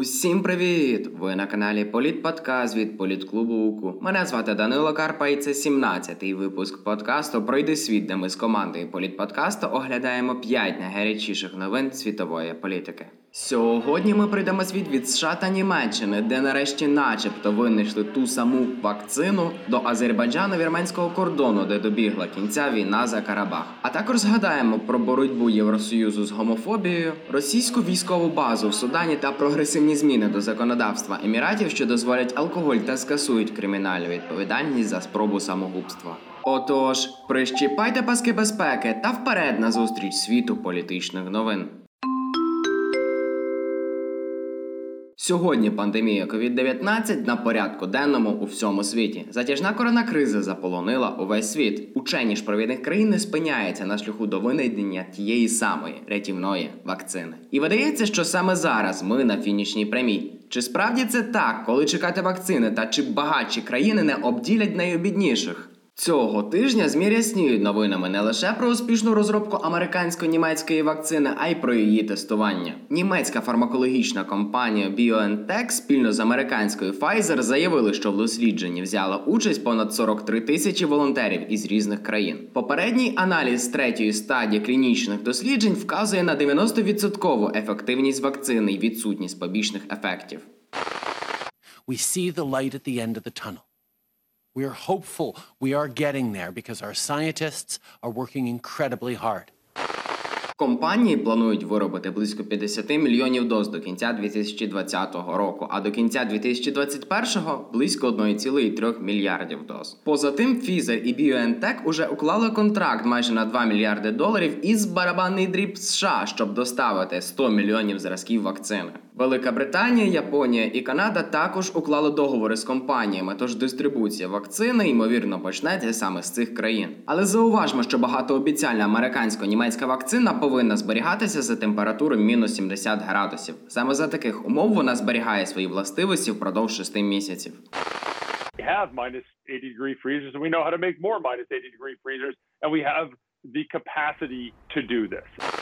Усім привіт! Ви на каналі Політподкаст від Політклубу УКУ. Мене звати Данило Карпа, і це 17-й випуск подкасту Пройди світ, де ми з командою Політподкасту оглядаємо 5 найгарячіших новин світової політики. Сьогодні ми прийдемо світ від США та Німеччини, де нарешті, начебто, винайшли ту саму вакцину до Азербайджано-вірменського кордону, де добігла кінця війна за Карабах. А також згадаємо про боротьбу Євросоюзу з гомофобією, російську військову базу в Судані та прогресивні зміни до законодавства еміратів, що дозволять алкоголь та скасують кримінальну відповідальність за спробу самогубства. Отож, прищіпайте паски безпеки та вперед на зустріч світу політичних новин. Сьогодні пандемія COVID-19 на порядку денному у всьому світі. Затяжна коронакриза заполонила увесь світ. Учені ж провідних країн не спиняються на шляху до винайдення тієї самої рятівної вакцини. І видається, що саме зараз ми на фінішній прямій. Чи справді це так, коли чекати вакцини, та чи багатші країни не обділять нею бідніших? Цього тижня ЗМІ рясніють новинами не лише про успішну розробку американсько-німецької вакцини, а й про її тестування. Німецька фармакологічна компанія BioNTech спільно з американською Pfizer заявили, що в дослідженні взяла участь понад 43 тисячі волонтерів із різних країн. Попередній аналіз третьої стадії клінічних досліджень вказує на 90% ефективність вакцини і відсутність побічних ефектів. We see the light at the end of the tunnel. We are hopeful we are getting there because our scientists are working incredibly hard. Компанії планують виробити близько 50 мільйонів доз до кінця 2020 року, а до кінця 2021-го близько 1,3 мільярдів доз. Поза тим, Pfizer і BioNTech уже уклали контракт майже на 2 мільярди доларів із барабанний дріб США, щоб доставити 100 мільйонів зразків вакцини. Велика Британія, Японія і Канада також уклали договори з компаніями, тож дистрибуція вакцини ймовірно почнеться саме з цих країн. Але зауважмо, що багатообіцяльна американсько-німецька вакцина повинна зберігатися за температурою мінус 70 градусів. Саме за таких умов вона зберігає свої властивості впродовж 6 місяців. We have minus 80 degree freezers, and we know how to make more minus 80 degree freezers, and we have the capacity to do this.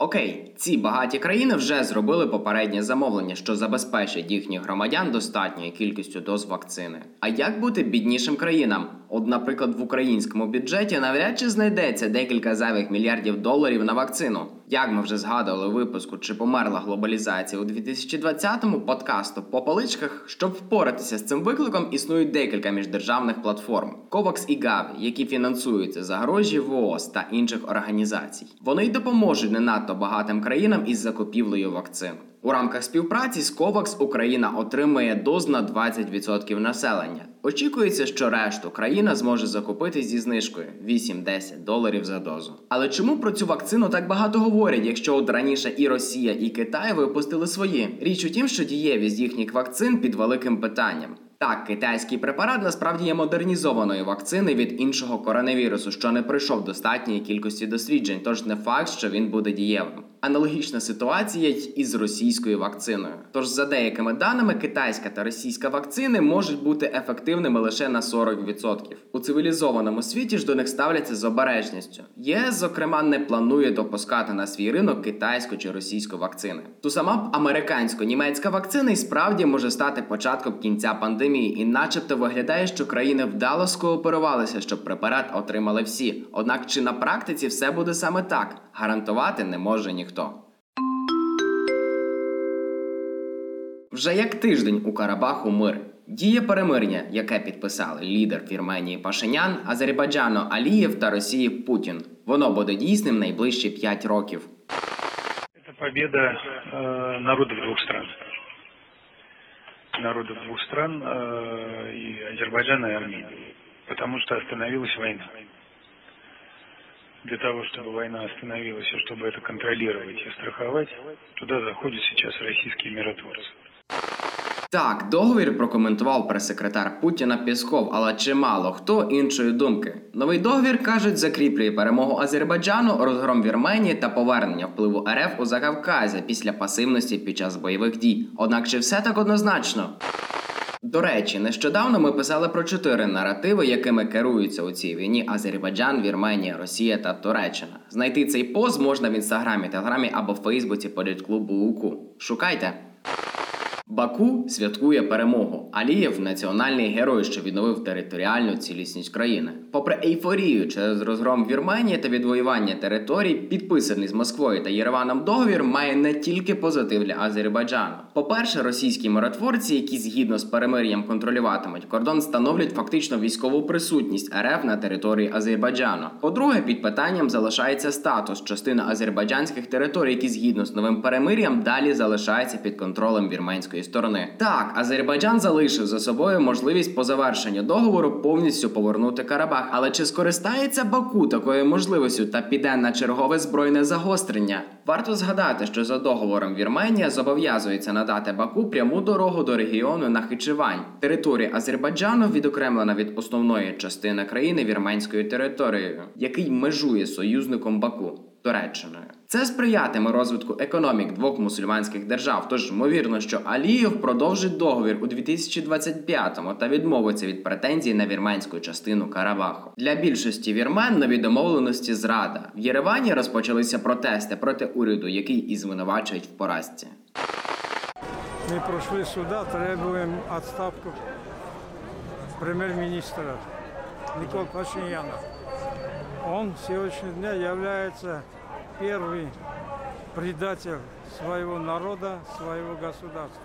Окей, ці багаті країни вже зробили попереднє замовлення, що забезпечить їхніх громадян достатньою кількістю доз вакцини. А як бути біднішим країнам? От, наприклад, в українському бюджеті навряд чи знайдеться декілька зайвих мільярдів доларів на вакцину. Як ми вже згадували в випуску, чи померла глобалізація у 2020-му подкасту по поличках, щоб впоратися з цим викликом, існують декілька міждержавних платформ COVAX і Gavi, які фінансуються за гроші ВООЗ та інших організацій. Вони й допоможуть не надто багатим країнам із закупівлею вакцин. У рамках співпраці з COVAX Україна отримує доз на 20% населення. Очікується, що решту країна зможе закупити зі знижкою 8-10 доларів за дозу. Але чому про цю вакцину так багато говорять, якщо от раніше і Росія, і Китай випустили свої? Річ у тім, що дієвість їхніх вакцин під великим питанням. Так, китайський препарат насправді є модернізованою вакцини від іншого коронавірусу, що не пройшов достатньої кількості досліджень, тож не факт, що він буде дієвим. Аналогічна ситуація й із російською вакциною. Тож, за деякими даними, китайська та російська вакцини можуть бути ефективними лише на 40%. У цивілізованому світі ж до них ставляться з обережністю. ЄС, зокрема, не планує допускати на свій ринок китайську чи російську вакцини. Ту сама американсько-німецька вакцина і справді може стати початком кінця пандемії, і, начебто, виглядає, що країни вдало скооперувалися, щоб препарат отримали всі. Однак чи на практиці все буде саме так? Гарантувати не може ніхто Вже як тиждень у Карабаху мир. Діє перемирення, яке підписали лідер Вірменії Пашинян, Азербайджану Алієв та Росії Путін. Воно буде дійсним найближчі 5 років. Это победа э, народов двух стран. Народов двух стран э, и Азербайджана и Армении. Потому что остановилась война. Для того, чтобы война остановилась и чтобы это контролировать и страховать, туда заходят сейчас российские миротворцы. Так, договір прокоментував прес-секретар Путіна Пісков, але чимало хто іншої думки. Новий договір кажуть, закріплює перемогу Азербайджану, розгром Вірменії та повернення впливу РФ у Закавказі після пасивності під час бойових дій. Однак чи все так однозначно? До речі, нещодавно ми писали про чотири наративи, якими керуються у цій війні Азербайджан, Вірменія, Росія та Туреччина. Знайти цей пост можна в інстаграмі, телеграмі або Фейсбуці політклубу УКУ. Шукайте. Баку святкує перемогу. Алієв національний герой, що відновив територіальну цілісність країни. Попри ейфорію через розгром Вірменії та відвоювання територій, підписаний з Москвою та Єреваном договір має не тільки позитив для Азербайджану. По-перше, російські миротворці, які згідно з перемир'ям контролюватимуть кордон, становлять фактично військову присутність РФ на території Азербайджану. По-друге, під питанням залишається статус частини азербайджанських територій, які згідно з новим перемир'ям далі залишаються під контролем вірменської сторони. Так, Азербайджан залишив за собою можливість по завершенню договору повністю повернути Карабах. Але чи скористається Баку такою можливістю та піде на чергове збройне загострення? Варто згадати, що за договором Вірменія зобов'язується надати Баку пряму дорогу до регіону Нахичевань. Територія Азербайджану відокремлена від основної частини країни вірменською територією, який межує союзником Баку. Туреччиною. Це сприятиме розвитку економік двох мусульманських держав. Тож ймовірно, що Алієв продовжить договір у 2025-му та відмовиться від претензій на вірменську частину Карабаху. Для більшості вірмен нові домовленості зрада. В Єревані розпочалися протести проти уряду, який і звинувачують в поразці. Мы пришли сюда, требуем отставку премьер-министра Никола Пашиняна. Он сегодняшнего дня является первый предатель своего народа, своего государства.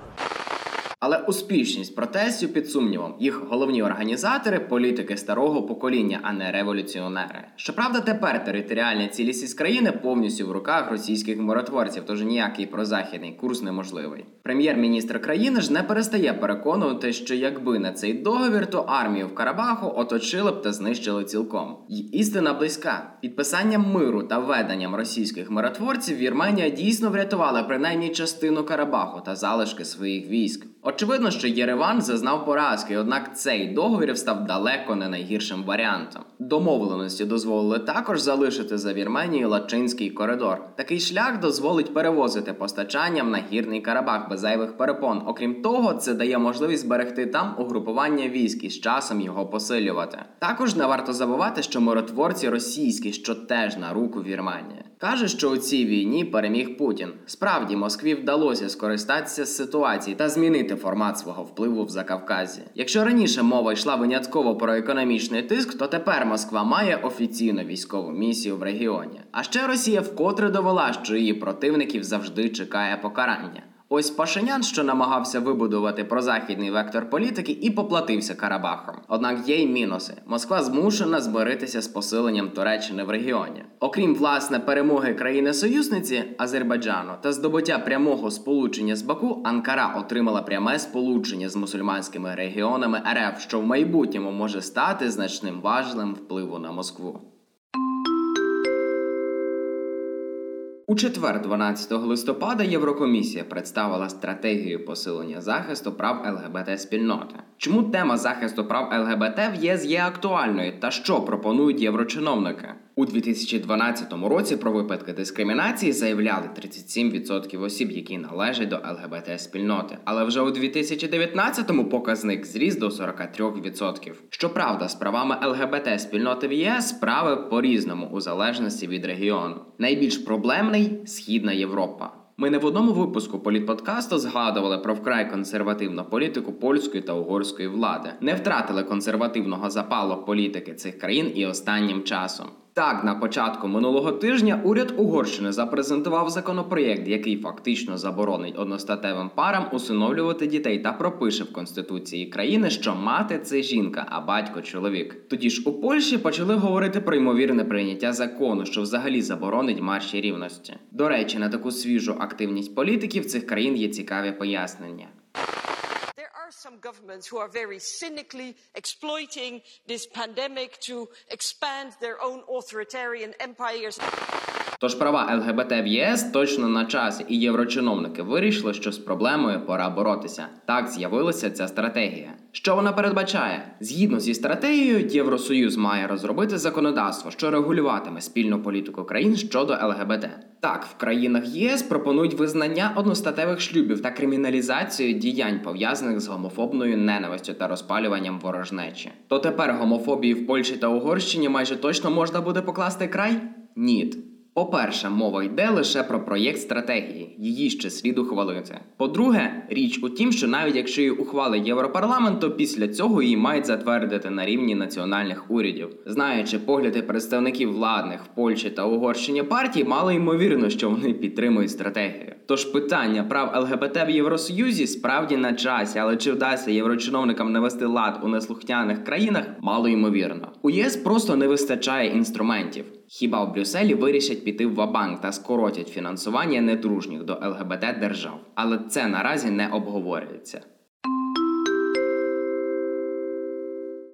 Але успішність протестів під сумнівом їх головні організатори політики старого покоління, а не революціонери. Щоправда, тепер територіальна цілісність країни повністю в руках російських миротворців, тож ніякий прозахідний курс неможливий. Прем'єр-міністр країни ж не перестає переконувати, що якби не цей договір, то армію в Карабаху оточили б та знищили цілком. І істина близька. Підписанням миру та введенням російських миротворців Вірменія дійсно врятувала принаймні частину Карабаху та залишки своїх військ. Очевидно, що Єреван зазнав поразки, однак цей договір став далеко не найгіршим варіантом. Домовленості дозволили також залишити за Вірменією Лачинський коридор. Такий шлях дозволить перевозити постачання в нагірний Карабах без зайвих перепон. Окрім того, це дає можливість зберегти там угрупування військ і з часом його посилювати. Також не варто забувати, що миротворці російські, що теж на руку Вірменії. Каже, що у цій війні переміг Путін. Справді Москві вдалося скористатися з ситуації та змінити формат свого впливу в Закавказі. Якщо раніше мова йшла винятково про економічний тиск, то тепер Москва має офіційну військову місію в регіоні. А ще Росія вкотре довела, що її противників завжди чекає покарання. Ось Пашинян, що намагався вибудувати прозахідний вектор політики, і поплатився Карабахом. Однак є й мінуси. Москва змушена змиритися з посиленням Туреччини в регіоні. Окрім власне перемоги країни-союзниці Азербайджану та здобуття прямого сполучення з Баку, Анкара отримала пряме сполучення з мусульманськими регіонами РФ, що в майбутньому може стати значним важелем впливу на Москву. У четвер, 12 листопада, Єврокомісія представила стратегію посилення захисту прав ЛГБТ спільноти. Чому тема захисту прав ЛГБТ в ЄС є актуальною та що пропонують єврочиновники? У 2012 році про випадки дискримінації заявляли 37% осіб, які належать до ЛГБТ спільноти. Але вже у 2019-му показник зріс до 43%. Щоправда, з правами ЛГБТ спільноти в ЄС справи по-різному у залежності від регіону. Найбільш проблемний східна Європа. Ми не в одному випуску політподкасту згадували про вкрай консервативну політику польської та угорської влади, не втратили консервативного запалу політики цих країн і останнім часом. Так, на початку минулого тижня уряд Угорщини запрезентував законопроєкт, який фактично заборонить одностатевим парам усиновлювати дітей та пропише в конституції країни, що мати це жінка, а батько чоловік. Тоді ж у Польщі почали говорити про ймовірне прийняття закону, що взагалі заборонить марші рівності. До речі, на таку свіжу активність політиків цих країн є цікаві пояснення. Some governments who are very cynically exploiting this pandemic to expand their own authoritarian empires. Тож права ЛГБТ в ЄС точно на часі, і єврочиновники вирішили, що з проблемою пора боротися. Так з'явилася ця стратегія. Що вона передбачає? Згідно зі стратегією, Євросоюз має розробити законодавство, що регулюватиме спільну політику країн щодо ЛГБТ. Так, в країнах ЄС пропонують визнання одностатевих шлюбів та криміналізацію діянь пов'язаних з гомофобною ненавистю та розпалюванням ворожнечі. То тепер гомофобії в Польщі та Угорщині майже точно можна буде покласти край? Ні. По-перше, мова йде лише про проєкт стратегії, її ще слід ухвалити. По-друге, річ у тім, що навіть якщо її ухвалить Європарламент, то після цього її мають затвердити на рівні національних урядів. Знаючи погляди представників владних в Польщі та Угорщині партій, мало ймовірно, що вони підтримують стратегію. Тож питання прав ЛГБТ в Євросоюзі справді на часі, але чи вдасться єврочиновникам навести лад у неслухняних країнах, мало ймовірно. У ЄС просто не вистачає інструментів. Хіба в Брюсселі вирішать піти в вабанк та скоротять фінансування недружніх до ЛГБТ держав, але це наразі не обговорюється.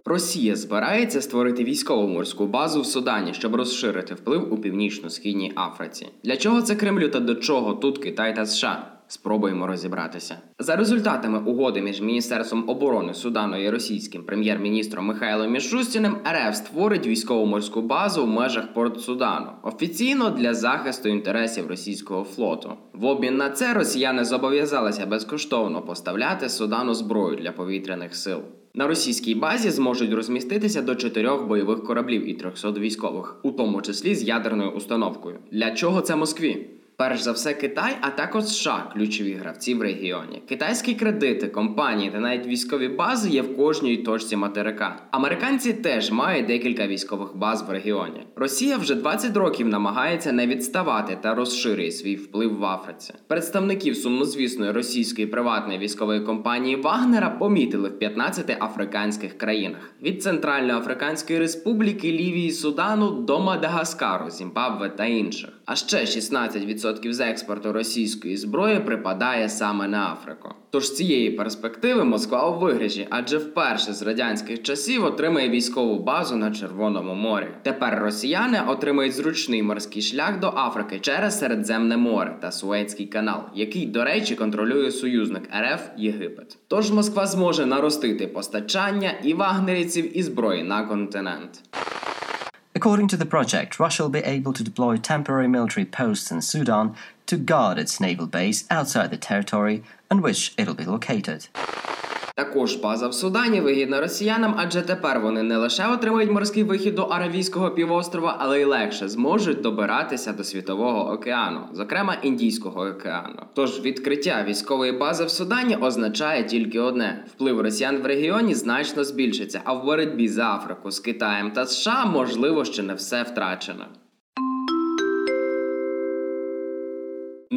Росія збирається створити військову морську базу в Судані, щоб розширити вплив у північно-східній Африці. Для чого це Кремлю та до чого тут Китай та США? Спробуємо розібратися. За результатами угоди між Міністерством оборони Судану і російським прем'єр-міністром Михайлом Мішустіним РФ створить військову морську базу в межах Порт Судану офіційно для захисту інтересів російського флоту. В обмін на це росіяни зобов'язалися безкоштовно поставляти Судану зброю для повітряних сил. На російській базі зможуть розміститися до чотирьох бойових кораблів і 300 військових, у тому числі з ядерною установкою. Для чого це Москві? Перш за все, Китай, а також США ключові гравці в регіоні. Китайські кредити, компанії та навіть військові бази є в кожній точці материка. Американці теж мають декілька військових баз в регіоні. Росія вже 20 років намагається не відставати та розширює свій вплив в Африці. Представників сумнозвісної російської приватної військової компанії Вагнера помітили в 15 африканських країнах від Центральноафриканської Республіки, Лівії, Судану до Мадагаскару, Зімбабве та інших. А ще 16% з експорту російської зброї припадає саме на Африку. Тож з цієї перспективи Москва у виграші, адже вперше з радянських часів отримає військову базу на Червоному морі. Тепер росіяни отримають зручний морський шлях до Африки через Середземне море та Суецький канал, який, до речі, контролює союзник РФ Єгипет. Тож Москва зможе наростити постачання і вагнерівців і зброї на континент. According to the project, Russia will be able to deploy temporary military posts in Sudan to guard its naval base outside the territory on which it will be located. Також база в Судані вигідна росіянам, адже тепер вони не лише отримають морський вихід до Аравійського півострова, але й легше зможуть добиратися до світового океану, зокрема Індійського океану. Тож відкриття військової бази в Судані означає тільки одне: вплив росіян в регіоні значно збільшиться, а в боротьбі за Африку з Китаєм та США можливо ще не все втрачено.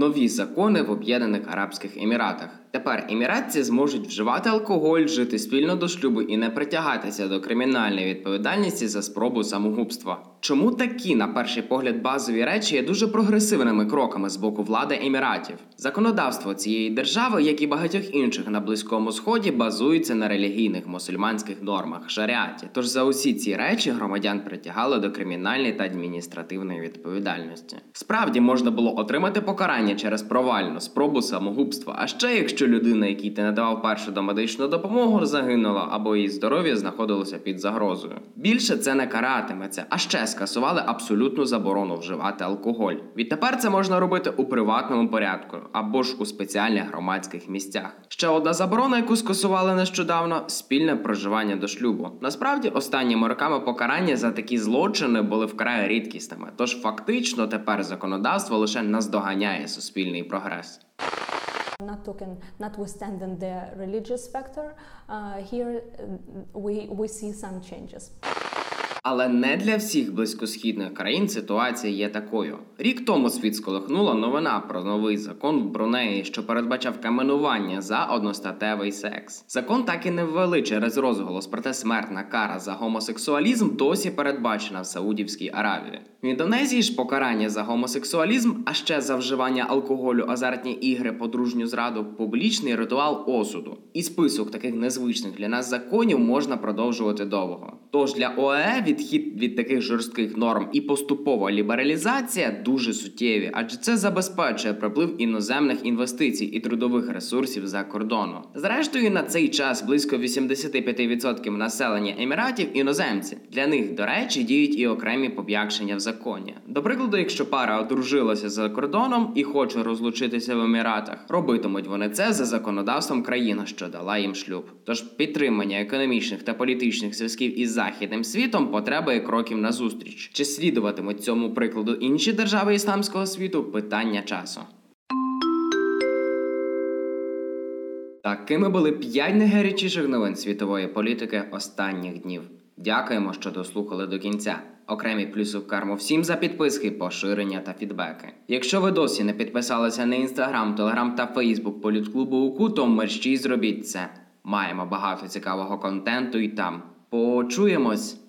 Нові закони в Об'єднаних Арабських Еміратах. Тепер еміратці зможуть вживати алкоголь, жити спільно до шлюбу і не притягатися до кримінальної відповідальності за спробу самогубства. Чому такі, на перший погляд, базові речі є дуже прогресивними кроками з боку влади еміратів? Законодавство цієї держави, як і багатьох інших на близькому сході, базується на релігійних мусульманських нормах шаріаті. Тож за усі ці речі громадян притягали до кримінальної та адміністративної відповідальності. Справді можна було отримати покарання через провальну спробу самогубства. А ще якщо людина, якій ти надавав першу домедичну допомогу, загинула або її здоров'я знаходилося під загрозою. Більше це не каратиметься, а ще скасували абсолютну заборону вживати алкоголь. Відтепер це можна робити у приватному порядку або ж у спеціальних громадських місцях. Ще одна заборона, яку скасували нещодавно спільне проживання до шлюбу. Насправді, останніми роками покарання за такі злочини були вкрай рідкісними. Тож фактично тепер законодавство лише наздоганяє суспільний прогрес. not talking, notwithstanding the religious factor, uh, here uh, we, we see some changes. Але не для всіх близькосхідних країн ситуація є такою. Рік тому світ сколихнула новина про новий закон в Брунеї, що передбачав каменування за одностатевий секс. Закон так і не ввели через розголос, проте смертна кара за гомосексуалізм досі передбачена в Саудівській Аравії. В Індонезії ж покарання за гомосексуалізм, а ще за вживання алкоголю, азартні ігри, подружню зраду, публічний ритуал осуду. І список таких незвичних для нас законів можна продовжувати довго. Тож для ОЕ відхід від таких жорстких норм і поступова лібералізація дуже суттєві, адже це забезпечує приплив іноземних інвестицій і трудових ресурсів за кордону. Зрештою, на цей час близько 85% населення еміратів іноземці. Для них, до речі, діють і окремі пом'якшення в законі. До прикладу, якщо пара одружилася за кордоном і хоче розлучитися в еміратах, робитимуть вони це за законодавством країни, що дала їм шлюб. Тож підтримання економічних та політичних зв'язків із західним світом потреби і кроків назустріч. Чи слідуватимуть цьому прикладу інші держави ісламського світу? Питання часу. Такими були п'ять найгарячіших новин світової політики останніх днів. Дякуємо, що дослухали до кінця. Окремі плюси в карму всім за підписки, поширення та фідбеки. Якщо ви досі не підписалися на інстаграм, телеграм та фейсбук політклубу УКУ, то мерщій зробіть це. Маємо багато цікавого контенту і там. Почуємось!